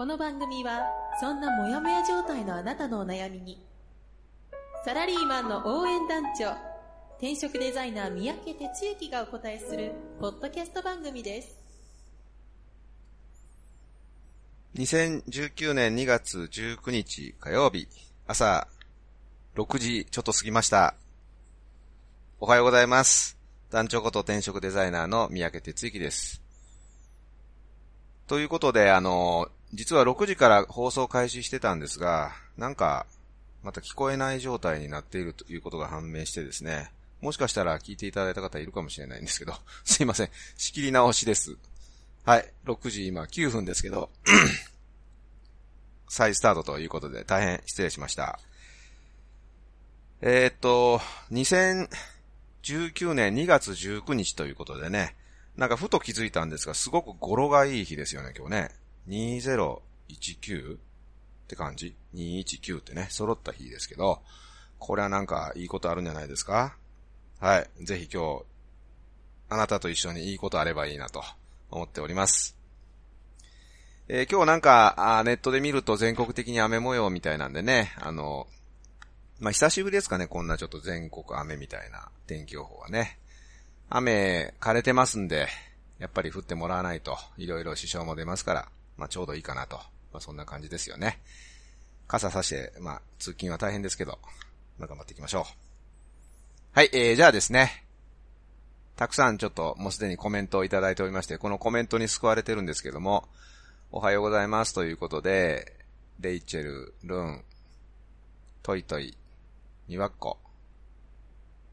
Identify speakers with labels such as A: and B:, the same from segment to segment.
A: この番組はそんなモヤモヤ状態のあなたのお悩みにサラリーマンの応援団長転職デザイナー三宅哲之がお答えするポッドキャスト番組です
B: 2019年2月19日火曜日朝6時ちょっと過ぎました。おはようございます。団長こと転職デザイナーの三宅哲之です。ということで、あの、実は6時から放送開始してたんですが、なんか、また聞こえない状態になっているということが判明してですね、もしかしたら聞いていただいた方いるかもしれないんですけど、すいません。仕切り直しです。はい。6時今9分ですけど、再スタートということで大変失礼しました。えーっと、2019年2月19日ということでね、なんかふと気づいたんですが、すごく語呂がいい日ですよね、今日ね。2019って感じ ?219 ってね、揃った日ですけど、これはなんかいいことあるんじゃないですか？はい。ぜひ今日、あなたと一緒にいいことあればいいなと思っております。えー今日なんかあネットで見ると全国的に雨模様みたいなんでね、あの、まあ、久しぶりですかね、こんなちょっと全国雨みたいな天気予報はね。雨、枯れてますんで、やっぱり降ってもらわないと、いろいろ支障も出ますから、まあ、ちょうどいいかなと。まあ、そんな感じですよね。傘さして、まあ、通勤は大変ですけど、まあ、頑張っていきましょう。はい、えー、じゃあですね。たくさんちょっともうすでにコメントをいただいておりまして、このコメントに救われてるんですけども、おはようございますということで、レイチェル、ルーン、トイトイ、みわっこ、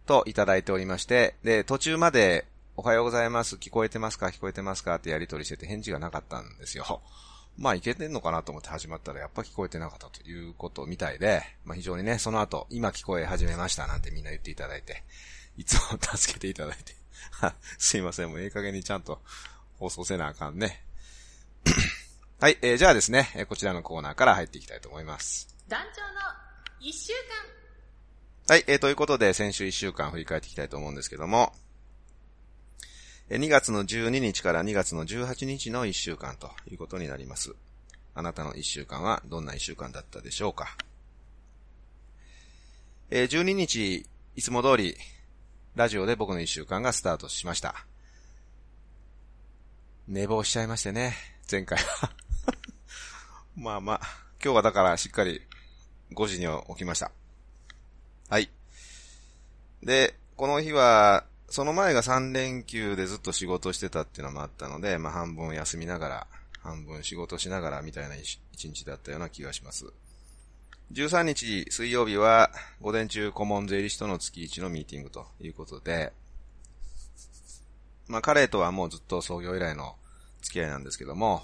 B: といただいておりまして、で、途中まで、おはようございます、聞こえてますか？聞こえてますか？ってやりとりしてて返事がなかったんですよ。まあ、いけてんのかなと思って始まったら、やっぱ聞こえてなかったということみたいで、まあ非常にね、その後、今聞こえ始めましたなんてみんな言っていただいて、いつも助けていただいて、すいません、もうええ加減にちゃんと放送せなあかんね。はい、えー、じゃあですね、えーこちらのコーナーから入っていきたいと思います。
A: 団長の一週
B: はい、えー、ということで、先週1週間振り返っていきたいと思うんですけども、えー2月の12日から2月の18日の1週間ということになります。あなたの1週間はどんな1週間だったでしょうか？え12日、いつも通り、ラジオで僕の1週間がスタートしました。寝坊しちゃいましてね、前回は。まあまあ、今日はだからしっかり5時には起きました。はい。で、この日は、その前が3連休でずっと仕事してたっていうのもあったので、まあ半分休みながら、半分仕事しながらみたいな一日だったような気がします。13日水曜日は、午前中顧問税理士との月1のミーティングということで、まあ彼とはもうずっと創業以来の付き合いなんですけども、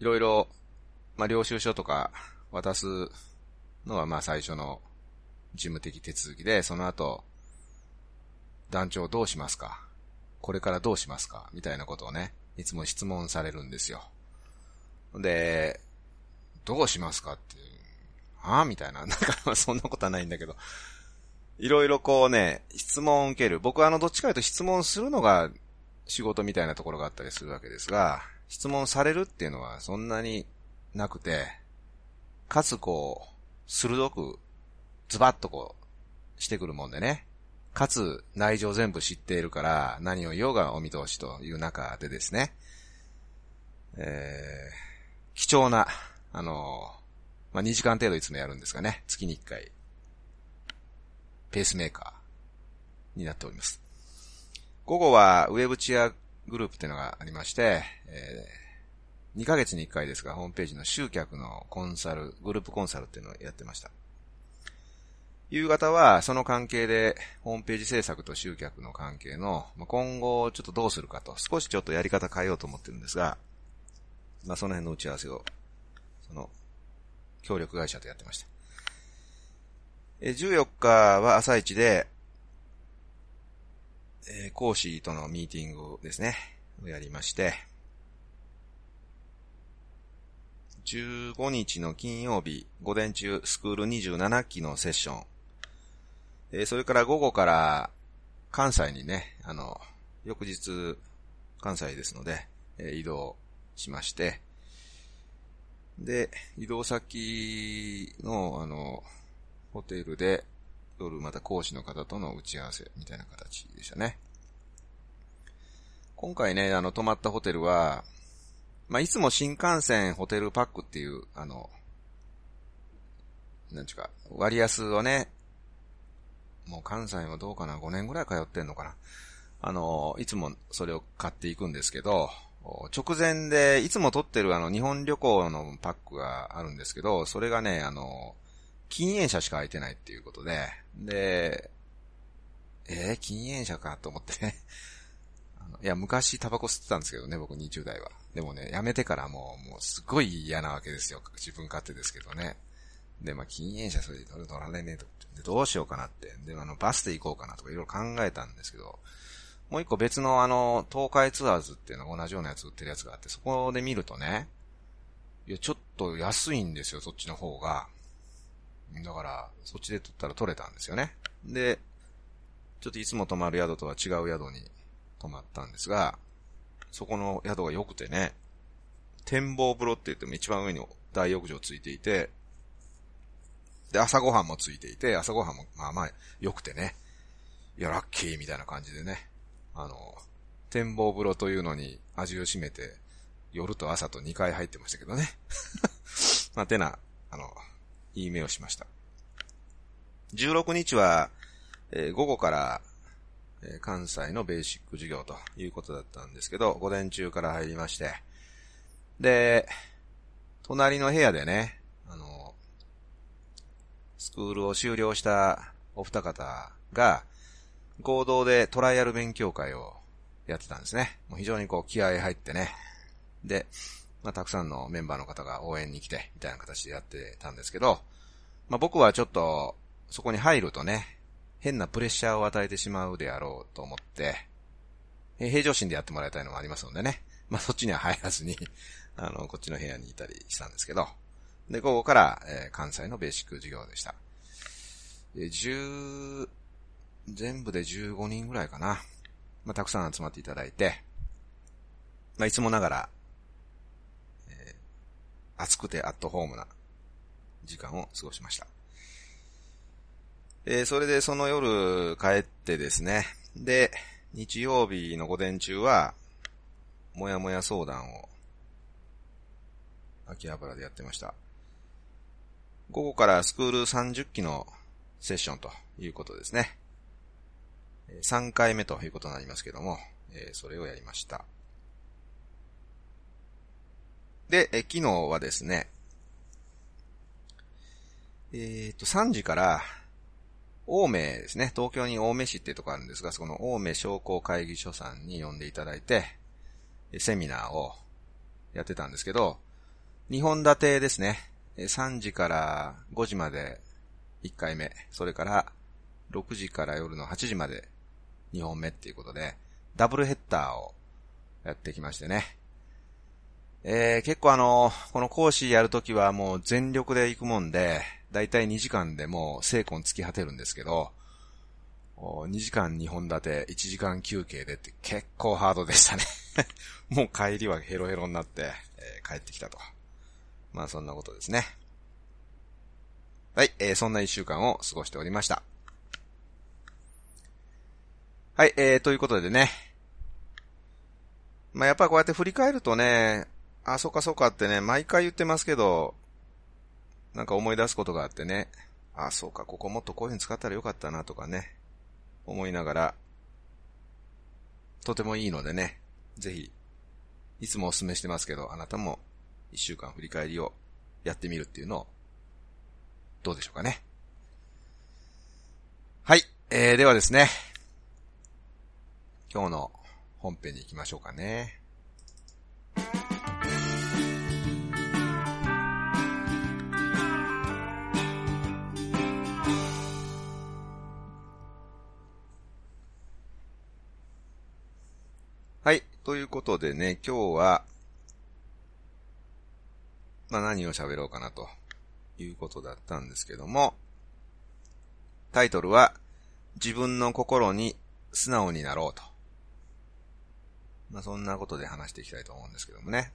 B: いろいろ、まあ領収書とか渡すのはまあ最初の事務的手続きで、その後、団長どうしますか？これからどうしますか？みたいなことをね、いつも質問されるんですよ。で、どうしますかって、はあみたいな。なんか、まあそんなことはないんだけど。いろいろこうね、質問を受ける。僕はあの、どっちかというと質問するのが仕事みたいなところがあったりするわけですが、質問されるっていうのはそんなになくて、かつこう、鋭く、ズバッとこう、してくるもんでね。かつ、内情全部知っているから、何を言おうがお見通しという中でですね。えー、貴重な、あのまあ、2時間程度いつもやるんですがね。月に1回、ペースメーカーになっております。午後はウェブチアグループっていうのがありまして、えー、2ヶ月に1回ですが、ホームページの集客のコンサル、グループコンサルっていうのをやってました。夕方はその関係でホームページ制作と集客の関係のまあ今後ちょっとどうするかと少しちょっとやり方変えようと思ってるんですが、まあその辺の打ち合わせをその協力会社とやってました。え14日は朝一で、えー、講師とのミーティングですね、をやりまして、15日の金曜日、午前中、スクール27期のセッション。えー、それから午後から関西にね、あの、翌日、関西ですので、えー、移動しまして、で、移動先の、あの、ホテルで、夜また講師の方との打ち合わせみたいな形でしたね。今回ね、あの、泊まったホテルは、まあ、いつも新幹線ホテルパックっていう、あの、なんちゅうか、割安をね、もう関西はどうかな、5年ぐらい通ってんのかな。あの、いつもそれを買っていくんですけど、直前で、いつも取ってるあの、日本旅行のパックがあるんですけど、それがね、あの、禁煙車しか空いてないっていうことで、で、えー、禁煙車かと思って ね。いや、昔タバコ吸ってたんですけどね、僕20代は。でもね、やめてからもう、もうすごい嫌なわけですよ。自分勝手ですけどね。で、まあ、禁煙車それで取られねえと。で、どうしようかなって。で、あの、バスで行こうかなとかいろいろ考えたんですけど、もう一個別のあの、東海ツアーズっていうの同じようなやつ売ってるやつがあって、そこで見るとね、いや、ちょっと安いんですよ、そっちの方が。だから、そっちで取ったら取れたんですよね。で、ちょっといつも泊まる宿とは違う宿に泊まったんですが、そこの宿が良くてね、展望風呂って言っても一番上に大浴場ついていて、で、朝ごはんもついていて、朝ごはんもまあまあ良くてね、いや、ラッキーみたいな感じでね、あの、展望風呂というのに味を占めて、夜と朝と2回入ってましたけどね。まあ、てな、あの、いい目をしました。16日は、えー、午後から、えー、関西のベーシック授業ということだったんですけど、午前中から入りまして、で、隣の部屋でね、あの、スクールを修了したお二方が、合同でトライアル勉強会をやってたんですね。もう非常にこう気合入ってね。で、まあ、たくさんのメンバーの方が応援に来て、みたいな形でやってたんですけど、まあ、僕はちょっと、そこに入るとね、変なプレッシャーを与えてしまうであろうと思って、平常心でやってもらいたいのもありますのでね。まあ、そっちには入らずにあの、こっちの部屋にいたりしたんですけど。で、午後から、えー、関西のベーシック授業でした。で、10、全部で15人ぐらいかな。まあ、たくさん集まっていただいて、まあ、いつもながら、えー、暑くてアットホームな時間を過ごしました。えー、それでその夜帰ってですね。で、日曜日の午前中は、もやもや相談を、秋葉原でやってました。午後からスクール30期のセッションということですね。3回目ということになりますけども、それをやりました。で、昨日はですね、えっ、ー、と、3時から、青梅ですね。東京に青梅市っていうとこあるんですが、その青梅商工会議所さんに呼んでいただいて、セミナーをやってたんですけど、2本立てですね。3時から5時まで1回目、それから6時から夜の8時まで2本目っていうことで、ダブルヘッダーをやってきましてね。えー、結構あの、この講師やるときはもう全力で行くもんで、だいたい2時間でもう精魂突き果てるんですけど、2時間2本立て、1時間休憩でって結構ハードでしたね もう帰りはヘロヘロになって、えー、帰ってきたと。まあそんなことですね。はい、えー、そんな一週間を過ごしておりました。はい、えー、ということでね。まあやっぱこうやって振り返るとね、あ、そっかそっかってね、毎回言ってますけど、なんか思い出すことがあってね、あ、そうか、ここもっとこういう風に使ったらよかったなとかね、思いながら、とてもいいのでね、ぜひ、いつもお勧めしてますけど、あなたも一週間振り返りをやってみるっていうのを、どうでしょうかね。はい。えー、ではですね。今日の本編に行きましょうかね。はい。ということでね、今日は、まあ何を喋ろうかなということだったんですけども、タイトルは、自分の心に素直になろうと。まあそんなことで話していきたいと思うんですけどもね。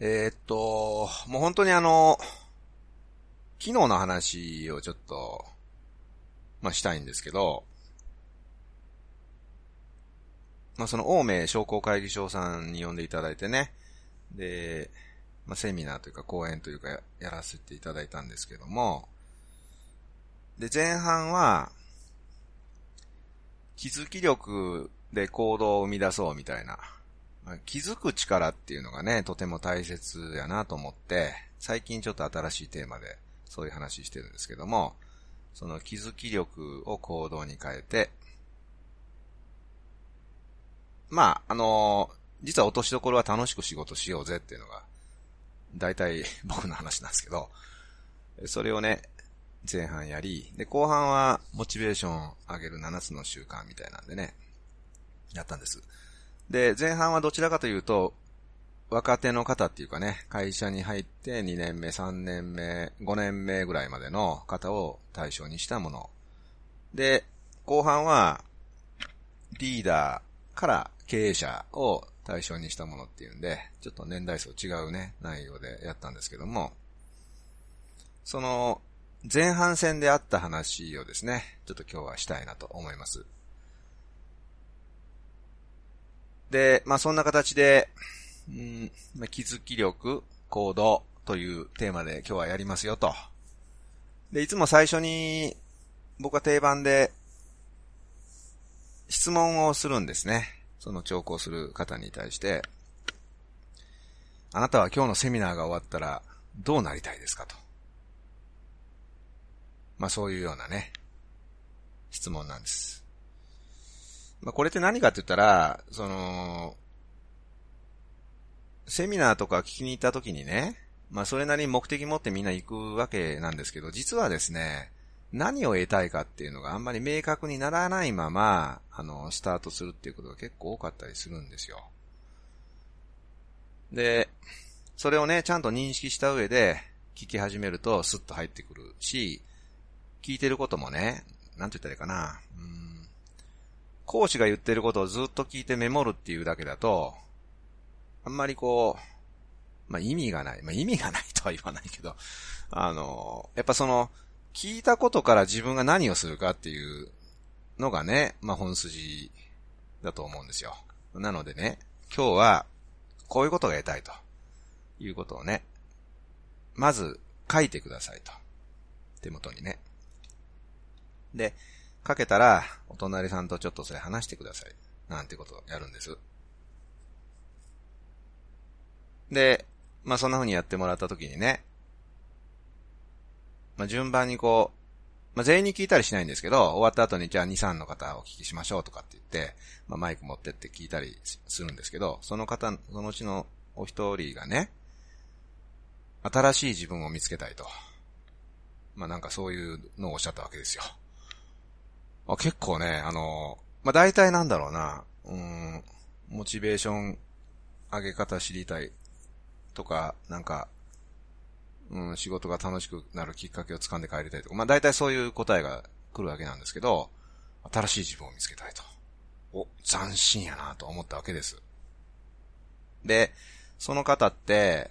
B: えー、っと、もう本当にあの、昨日の話をちょっと、まあしたいんですけど、まあその、欧明商工会議所さんに呼んでいただいてね、で、まあセミナーというか講演というかややらせていただいたんですけども、で、前半は、気づき力で行動を生み出そうみたいな、まあ、気づく力っていうのがね、とても大切やなと思って、最近ちょっと新しいテーマでそういう話してるんですけども、その気づき力を行動に変えて、まあ、あのー、実は落としどころは楽しく仕事しようぜっていうのが、大体 僕の話なんですけど、それをね、前半やり、で、後半はモチベーションを上げる7つの習慣みたいなんでね、やったんです。で、前半はどちらかというと、若手の方っていうかね、会社に入って2年目、3年目、5年目ぐらいまでの方を対象にしたもの。で、後半は、リーダーから経営者を対象にしたものっていうんで、ちょっと年代層違うね、内容でやったんですけども、その、前半戦であった話をですね、ちょっと今日はしたいなと思います。で、まあそんな形で、うん、ま、気づき力、行動というテーマで今日はやりますよと。で、いつも最初に僕は定番で質問をするんですね。その聴講する方に対して、あなたは今日のセミナーが終わったらどうなりたいですかと。まあそういうようなね、質問なんです。まあこれって何かって言ったら、その、セミナーとか聞きに行った時にね、まあそれなりに目的持ってみんな行くわけなんですけど、実はですね、何を得たいかっていうのがあんまり明確にならないまま、あの、スタートするっていうことが結構多かったりするんですよ。で、それをね、ちゃんと認識した上で聞き始めるとスッと入ってくるし、聞いてることもね、なんて言ったらいいかな、うん、講師が言ってることをずっと聞いてメモるっていうだけだと、あんまりこう、まあ、意味がない。まあ、意味がないとは言わないけど、あの、やっぱその、聞いたことから自分が何をするかっていうのがね、まあ、本筋だと思うんですよ。なのでね、今日は、こういうことが得たいと。いうことをね、まず書いてくださいと。手元にね。で、書けたら、お隣さんとちょっとそれ話してください。なんてことをやるんです。で、まあそんな風にやってもらった時にね、まあ順番にこう、まあ全員に聞いたりしないんですけど、終わった後にじゃあ2、3の方をお聞きしましょうとかって言って、まあマイク持ってって聞いたりするんですけど、その方、そのうちのお一人がね、新しい自分を見つけたいと。まあなんかそういうのをおっしゃったわけですよ。あ結構ね、あの、まあ大体なんだろうな、うん、モチベーション上げ方知りたいとか、なんか、うん、仕事が楽しくなるきっかけを掴んで帰りたいとか、まあ大体そういう答えが来るわけなんですけど、新しい自分を見つけたいと。お、斬新やなと思ったわけです。で、その方って、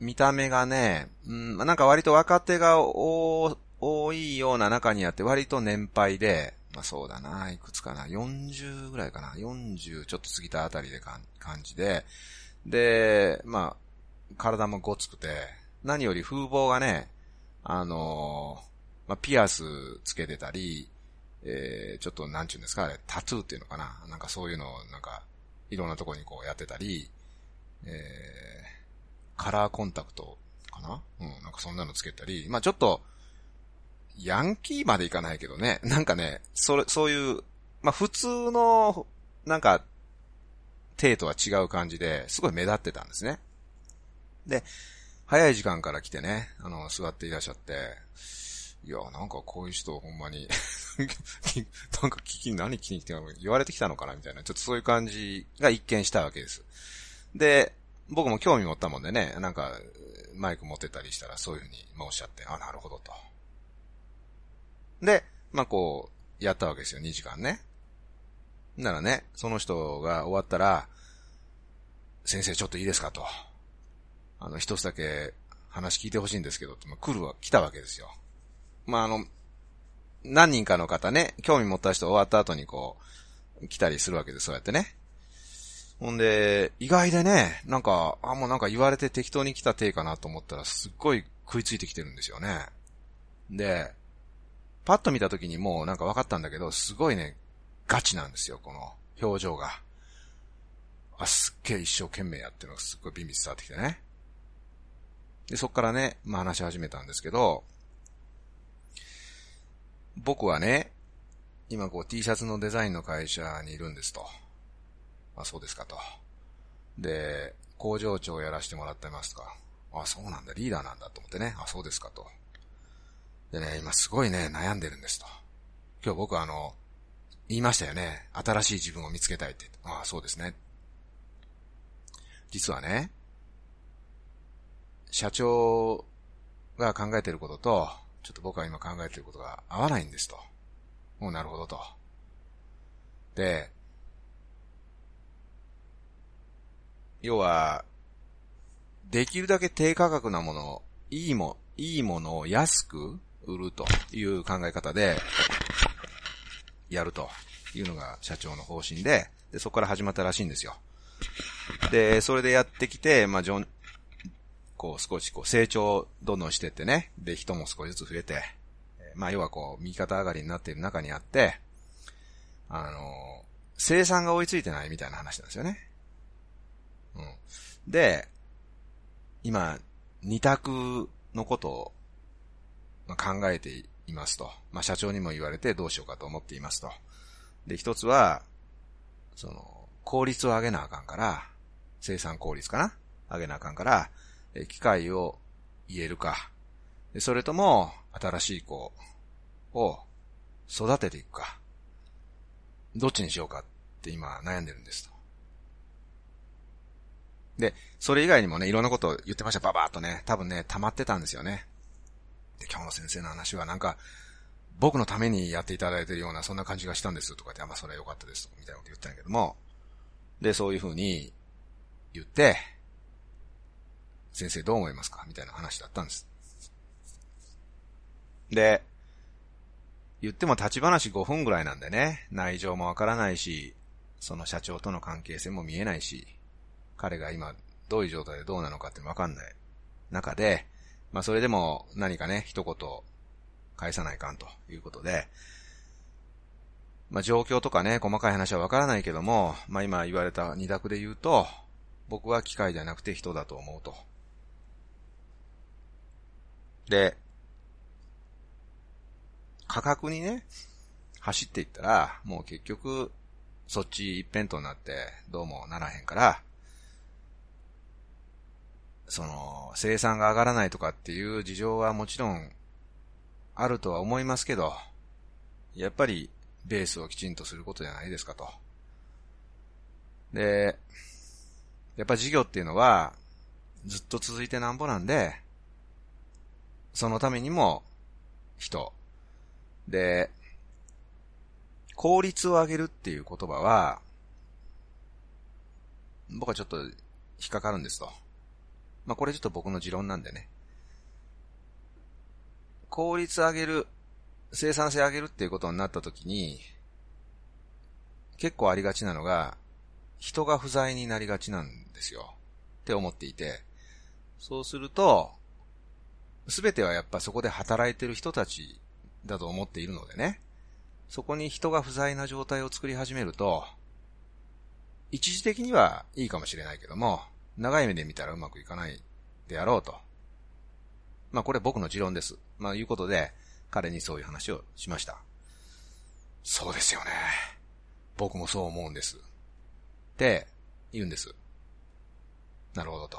B: 見た目がね、うん、なんか割と若手が多いような中にあって割と年配で、まあそうだな、いくつかな、40ぐらいかな、40ちょっと過ぎたあたりで感じで、で、まあ、体もごつくて、何より風貌がね、あのー、まあ、ピアスつけてたり、えー、ちょっとなんちゅうんですか、あれ、タトゥーっていうのかな。なんかそういうのを、なんか、いろんなとこにこうやってたり、えー、カラーコンタクトかな。うん、なんかそんなのつけたり、まあちょっと、ヤンキーまでいかないけどね、なんかね、それ、そういう、まあ普通の、なんか、手とは違う感じで、すごい目立ってたんですね。で、早い時間から来てね、あの、座っていらっしゃって、いや、なんかこういう人ほんまに なんか聞き、何聞きに来て言われてきたのかなみたいな、ちょっとそういう感じが一見したわけです。で、僕も興味持ったもんでね、なんか、マイク持ってたりしたらそういうふうに、まあ、おっしゃって、あ、なるほどと。で、まあ、こう、やったわけですよ、2時間ね。ならね、その人が終わったら、先生ちょっといいですかと。あの、一つだけ話聞いてほしいんですけど、まあ、来るわ、来たわけですよ。まあ、あの、何人かの方ね、興味持った人終わった後にこう、来たりするわけです、そうやってね。ほんで、意外でね、なんか、あ、もうなんか言われて適当に来た手かなと思ったら、すっごい食いついてきてるんですよね。で、パッと見た時にもうなんか分かったんだけど、すごいね、ガチなんですよ、この表情が。あ、すっげえ一生懸命やってるのがすっごいビンビン伝わってきてね。で、そっからね、まあ話し始めたんですけど、僕はね、今こう T シャツのデザインの会社にいるんですと。あ、そうですかと。で、工場長をやらせてもらってますとか。あ、そうなんだ、リーダーなんだと思ってね。あ、そうですかと。でね、今すごいね、悩んでるんですと。今日僕あの、言いましたよね。新しい自分を見つけたいって。ああ、そうですね。実はね、社長が考えてることと、ちょっと僕は今考えてることが合わないんですと。もうなるほどと。で、要は、できるだけ低価格なものを、いいも、いいものを安く売るという考え方で、やるというのが社長の方針で、で、そこから始まったらしいんですよ。で、それでやってきて、まあ、ジョン、こう少しこう成長どんどんしてってね、で、人も少しずつ増えて、まあ、要はこう、右肩上がりになっている中にあって、あの、生産が追いついてないみたいな話なんですよね。うん。で、今、二択のことを、まあ、考えていますと。まあ、社長にも言われてどうしようかと思っていますと。で、一つは、その、効率を上げなあかんから、生産効率かな？上げなあかんから、機械を言えるか。それとも、新しい子を育てていくか。どっちにしようかって今悩んでるんですと。で、それ以外にもね、いろんなことを言ってました。ババーっとね。多分ね、溜まってたんですよね。で、今日の先生の話はなんか、僕のためにやっていただいてるような、そんな感じがしたんですとかって、あ、まあ、それは良かったです、みたいなこと言ったんやけども、で、そういうふうに言って、先生どう思いますか？みたいな話だったんです。で、言っても立ち話5分ぐらいなんでね、内情もわからないし、その社長との関係性も見えないし、彼が今どういう状態でどうなのかってわかんない中で、まあそれでも何かね、一言返さないかんということで、まあ状況とかね、細かい話はわからないけども、まあ今言われた二択で言うと、僕は機械ではなくて人だと思うと。で、価格にね、走っていったら、もう結局、そっち一辺倒になって、どうもならへんから、その、生産が上がらないとかっていう事情はもちろん、あるとは思いますけど、やっぱり、ベースをきちんとすることじゃないですかと。で、やっぱ事業っていうのは、ずっと続いてなんぼなんで、そのためにも、人。で、効率を上げるっていう言葉は、僕はちょっと引っかかるんですと。まあ、これちょっと僕の持論なんでね。効率上げる、生産性上げるっていうことになった時に、結構ありがちなのが、人が不在になりがちなんですよ。って思っていて、そうすると、すべてはやっぱそこで働いてる人たちだと思っているのでね。そこに人が不在な状態を作り始めると、一時的にはいいかもしれないけども、長い目で見たらうまくいかないであろうと。まあこれ僕の持論です。まあいうことで、彼にそういう話をしました。そうですよね。僕もそう思うんです。って言うんです。なるほどと。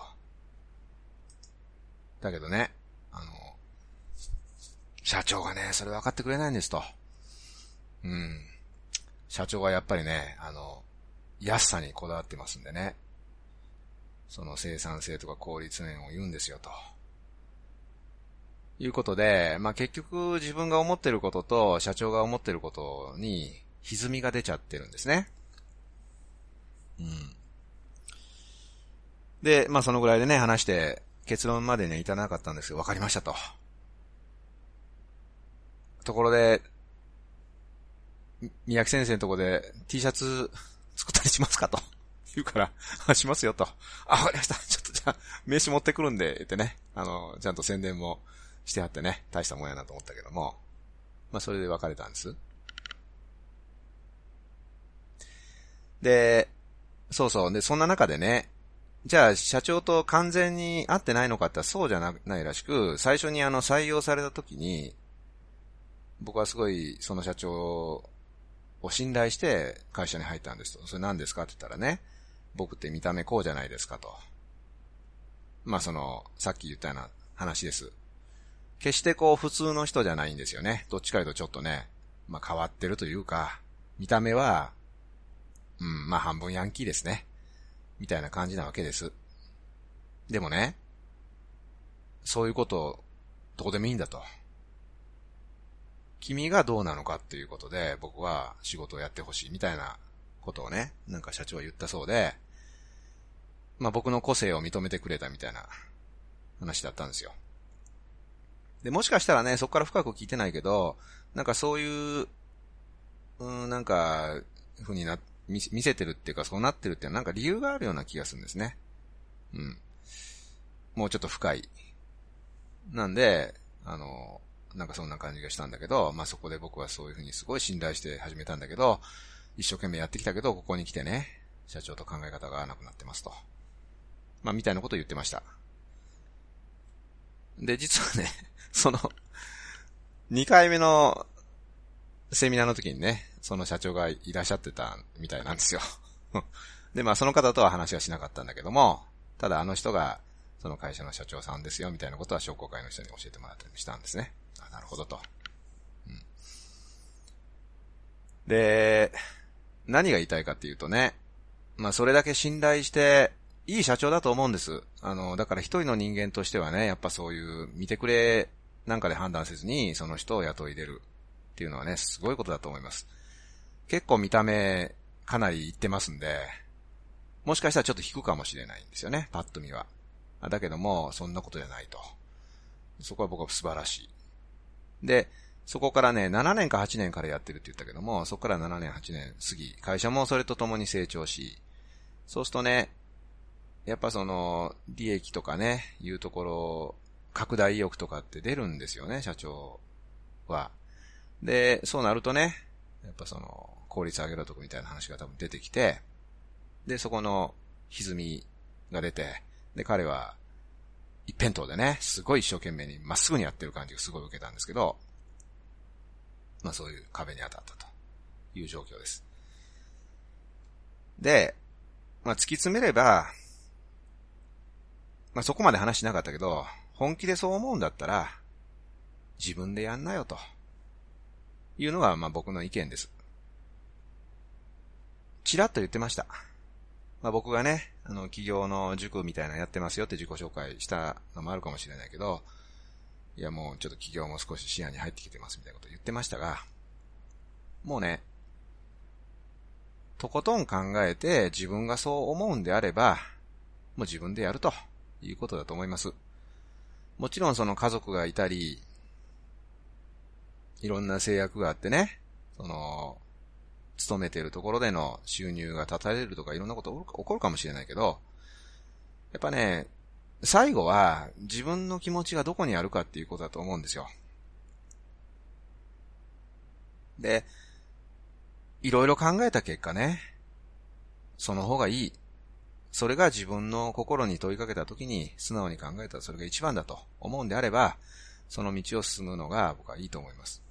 B: だけどね、あの、社長がね、それ分かってくれないんですと。うん。社長がやっぱりね、あの、安さにこだわってますんでね。その生産性とか効率面を言うんですよと。いうことで、まあ、結局自分が思ってることと社長が思ってることに歪みが出ちゃってるんですね。うん。で、まあ、そのぐらいでね、話して結論までね、至らなかったんですけど、わかりましたと。ところで、宮城先生のとこで T シャツ作ったりしますかと。言うから、しますよと。あ、わかりました。ちょっとじゃあ、名刺持ってくるんで、ってね。あの、ちゃんと宣伝もしてあってね、大したもんやなと思ったけども。まあ、それで別れたんです。で、そうそう。で、そんな中でね、じゃあ、社長と完全に会ってないのかってそうじゃなないらしく、最初にあの、採用された時に、僕はすごい、その社長を信頼して会社に入ったんですと。それ何ですかって言ったらね、僕って見た目こうじゃないですかと。まあその、さっき言ったような話です。決してこう普通の人じゃないんですよね。どっちかというとちょっとね、まあ変わってるというか、見た目は、うん、まあ半分ヤンキーですね。みたいな感じなわけです。でもね、そういうことを、どこでもいいんだと。君がどうなのかっていうことで、僕は仕事をやってほしいみたいなことをね、なんか社長は言ったそうで、まあ僕の個性を認めてくれたみたいな話だったんですよ。で、もしかしたらね、そこから深く聞いてないけど、なんかそういう、うん、なんか、ふにな、見せてるっていうかそうなってるっていうのはなんか理由があるような気がするんですね。うん。もうちょっと深い。なんで、あの、なんかそんな感じがしたんだけど、まあそこで僕はそういうふうにすごい信頼して始めたんだけど、一生懸命やってきたけど、ここに来てね、社長と考え方が合わなくなってますと。まあみたいなことを言ってました。で、実はね、その、2回目のセミナーの時にね、その社長がいらっしゃってたみたいなんですよ。で、まあその方とは話はしなかったんだけども、ただあの人がその会社の社長さんですよみたいなことは商工会の人に教えてもらったりしたんですね。あなるほどと。うん。で、何が言いたいかっていうとね、まあそれだけ信頼して、いい社長だと思うんです。あの、だから一人の人間としてはね、やっぱそういう見てくれなんかで判断せずに、その人を雇い入れるっていうのはね、すごいことだと思います。結構見た目、かなりいってますんで、もしかしたらちょっと引くかもしれないんですよね、パッと見は。だけども、そんなことじゃないと。そこは僕は素晴らしい。で、そこからね、7年か8年からやってるって言ったけども、そこから7年8年過ぎ、会社もそれと共に成長し、そうするとね、やっぱその、利益とかね、いうところ、拡大意欲とかって出るんですよね、社長は。で、そうなるとね、やっぱその、効率上げろとかみたいな話が多分出てきて、で、そこの歪みが出て、で、彼は、一辺倒でね、すごい一生懸命にまっすぐにやってる感じがすごい受けたんですけど、まあそういう壁に当たったという状況です。で、まあ突き詰めれば、まあそこまで話しなかったけど、本気でそう思うんだったら、自分でやんなよと。いうのがまあ僕の意見です。ちらっと言ってました。まあ僕がね、あの、企業の塾みたいなのやってますよって自己紹介したのもあるかもしれないけど、いやもうちょっと企業も少し視野に入ってきてますみたいなこと言ってましたが、もうね、とことん考えて自分がそう思うんであれば、もう自分でやるということだと思います。もちろんその家族がいたり、いろんな制約があってね、その、勤めているところでの収入が断たれるとかいろんなこと起こるかもしれないけど、やっぱね、最後は自分の気持ちがどこにあるかっていうことだと思うんですよ。で、いろいろ考えた結果ね、その方がいい。それが自分の心に問いかけた時に素直に考えたらそれが一番だと思うんであれば、その道を進むのが僕はいいと思います。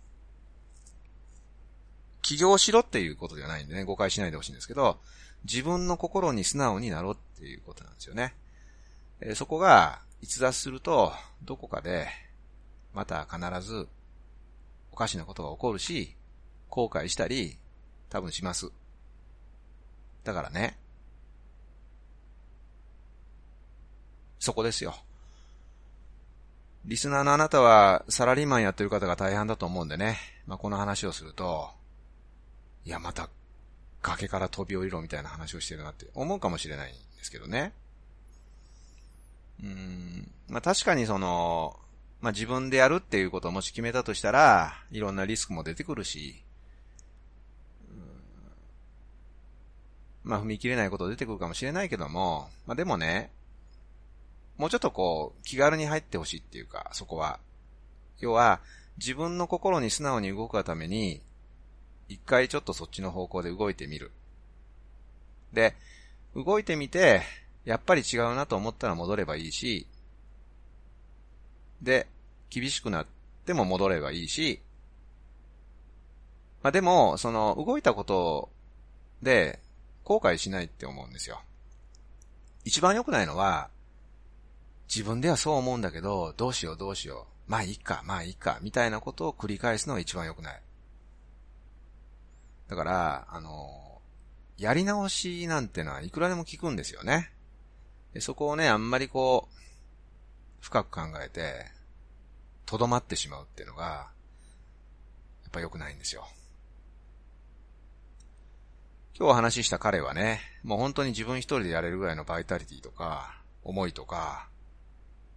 B: 起業しろっていうことじゃないんでね、誤解しないでほしいんですけど、自分の心に素直になろうっていうことなんですよね。え、そこが逸脱すると、どこかで、また必ずおかしなことが起こるし、後悔したり、多分します。だからね、そこですよ。リスナーのあなたはサラリーマンやってる方が大半だと思うんでね。まあ、この話をすると、いや、また崖から飛び降りろみたいな話をしてるなって思うかもしれないんですけどね。うん。まあ、確かにその、まあ、自分でやるっていうことをもし決めたとしたら、いろんなリスクも出てくるし、まあ、踏み切れないこと出てくるかもしれないけども、まあ、でもね、もうちょっとこう、気軽に入ってほしいっていうか、そこは。要は、自分の心に素直に動くがために、一回ちょっとそっちの方向で動いてみる。で、動いてみて、やっぱり違うなと思ったら戻ればいいし、で、厳しくなっても戻ればいいし、まあでも、その、動いたことで、後悔しないって思うんですよ。一番良くないのは、自分ではそう思うんだけど、どうしようどうしよう。まあいいか、まあいいか、みたいなことを繰り返すのが一番良くない。だから、あの、やり直しなんてのはいくらでも効くんですよね。そこをね、あんまりこう、深く考えて、とどまってしまうっていうのが、やっぱ良くないんですよ。今日お話しした彼はね、もう本当に自分一人でやれるぐらいのバイタリティとか、思いとか、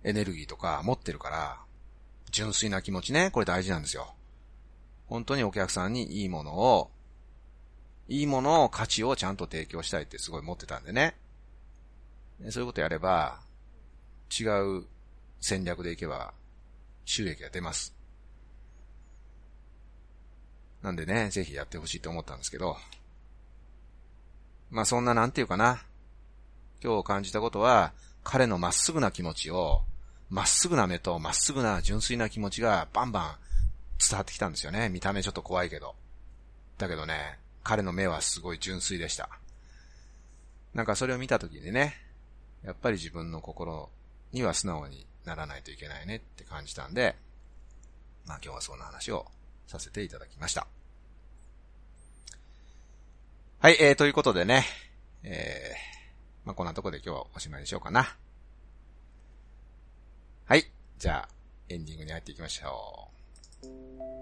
B: エネルギーとか持ってるから、純粋な気持ちね、これ大事なんですよ。本当にお客さんにいいものを、いいものを価値をちゃんと提供したいってすごい持ってたんでね。そういうことやれば、違う戦略でいけば、収益が出ます。なんでね、ぜひやってほしいと思ったんですけど、まあそんななんていうかな、今日感じたことは、彼のまっすぐな気持ちを、まっすぐな目とまっすぐな純粋な気持ちがバンバン伝わってきたんですよね。見た目ちょっと怖いけど。だけどね、彼の目はすごい純粋でした。なんかそれを見たときにね、やっぱり自分の心には素直にならないといけないねって感じたんで、まあ今日はそんな話をさせていただきました。はい、えー、ということでね、えー、まあこんなとこで今日はおしまいにしようかな。はい。じゃあ、エンディングに入っていきましょう。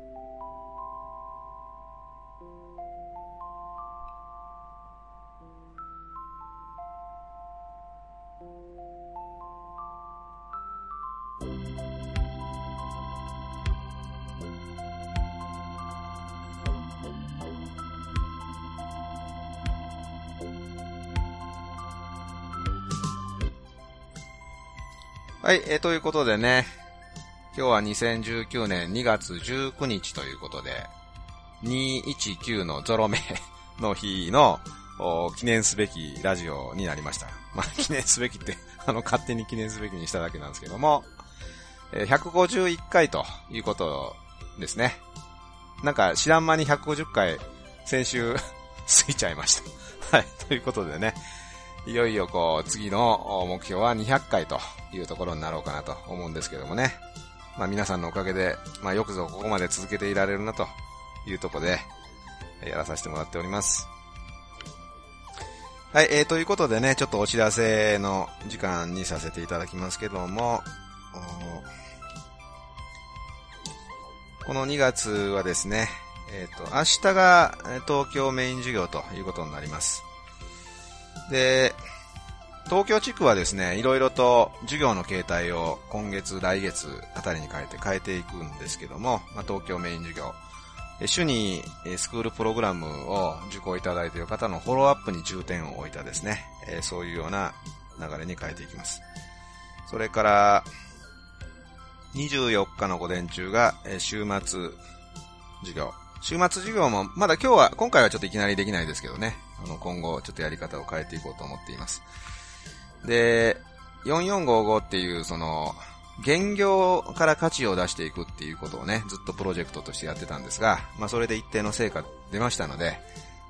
B: はい、えー、ということでね、今日は2019年2月19日ということで、219のゾロ目 の日の記念すべきラジオになりました。まあ、記念すべきって、あの、勝手に記念すべきにしただけなんですけども、えー、151回ということですね。なんか知らん間に150回先週過ぎちゃいました。はい、ということでね、いよいよこう、次の目標は200回というところになろうかなと思うんですけどもね。まあ皆さんのおかげで、まあよくぞここまで続けていられるなというところで、やらさせてもらっております。はい、えー、ということでね、ちょっとお知らせの時間にさせていただきますけども、この2月はですね、えっ、ー、と、明日が東京メイン授業ということになります。で、東京地区はですね、いろいろと授業の形態を今月、来月あたりに変えて変えていくんですけども、まあ、東京メイン授業、主にスクールプログラムを受講いただいている方のフォローアップに重点を置いたですね、そういうような流れに変えていきます。それから、24日の午前中が週末授業。週末授業も、まだ今日は、今回はちょっといきなりできないですけどね。あの、今後ちょっとやり方を変えていこうと思っています。で、4455っていう、その、現業から価値を出していくっていうことをね、ずっとプロジェクトとしてやってたんですが、まあそれで一定の成果出ましたので、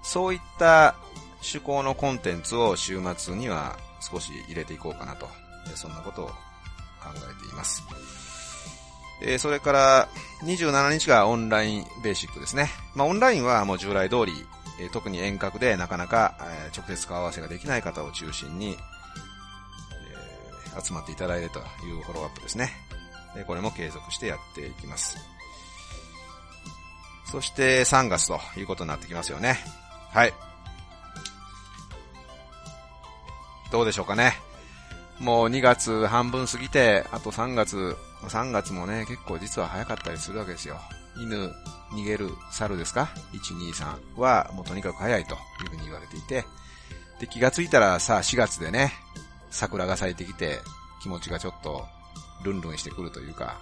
B: そういった趣向のコンテンツを週末には少し入れていこうかなと、そんなことを考えています。えー、それから、27日がオンラインベーシックですね。まあ、オンラインはもう従来通り、え、特に遠隔でなかなか、え、直接顔合わせができない方を中心に、え、集まっていただいてというフォローアップですね。で、これも継続してやっていきます。そして3月ということになってきますよね。はい。どうでしょうかね。もう2月半分過ぎて、あと3月、3月もね、結構実は早かったりするわけですよ。犬、逃げる猿ですか ?1、2、3はもうとにかく早いというふうに言われていて、で、気がついたらさ、4月でね、桜が咲いてきて、気持ちがちょっとルンルンしてくるというか、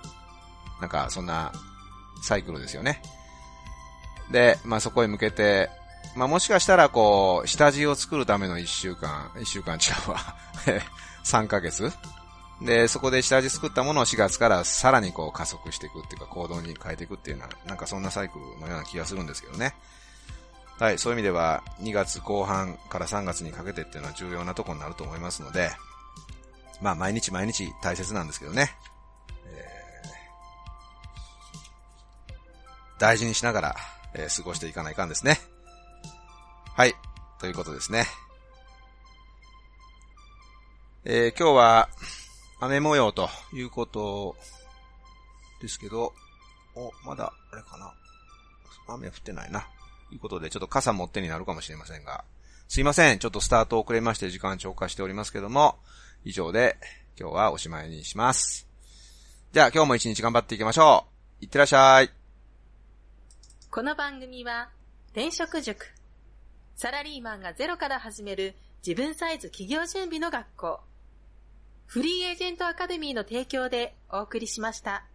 B: なんかそんなサイクルですよね。で、まあそこへ向けて、まあもしかしたらこう、下地を作るための一週間、一週間違うわ。3ヶ月で、そこで下地作ったものを4月からさらにこう加速していくっていうか行動に変えていくっていうのは、なんかそんなサイクルのような気がするんですけどね。はい、そういう意味では2月後半から3月にかけてっていうのは重要なとこになると思いますので、まあ毎日毎日大切なんですけどね。えー、大事にしながら、えー、過ごしていかないかんですね。はい。ということですね。えー、今日は雨模様ということですけど、お、まだ、あれかな。雨降ってないな。ということで、ちょっと傘持ってになるかもしれませんが、すいません。ちょっとスタート遅れまして時間超過しておりますけども、以上で今日はおしまいにします。じゃあ今日も一日頑張っていきましょう。いってらっしゃい。
A: この番組は、転職塾。サラリーマンがゼロから始める自分サイズ企業準備の学校。フリーエージェントアカデミーの提供でお送りしました。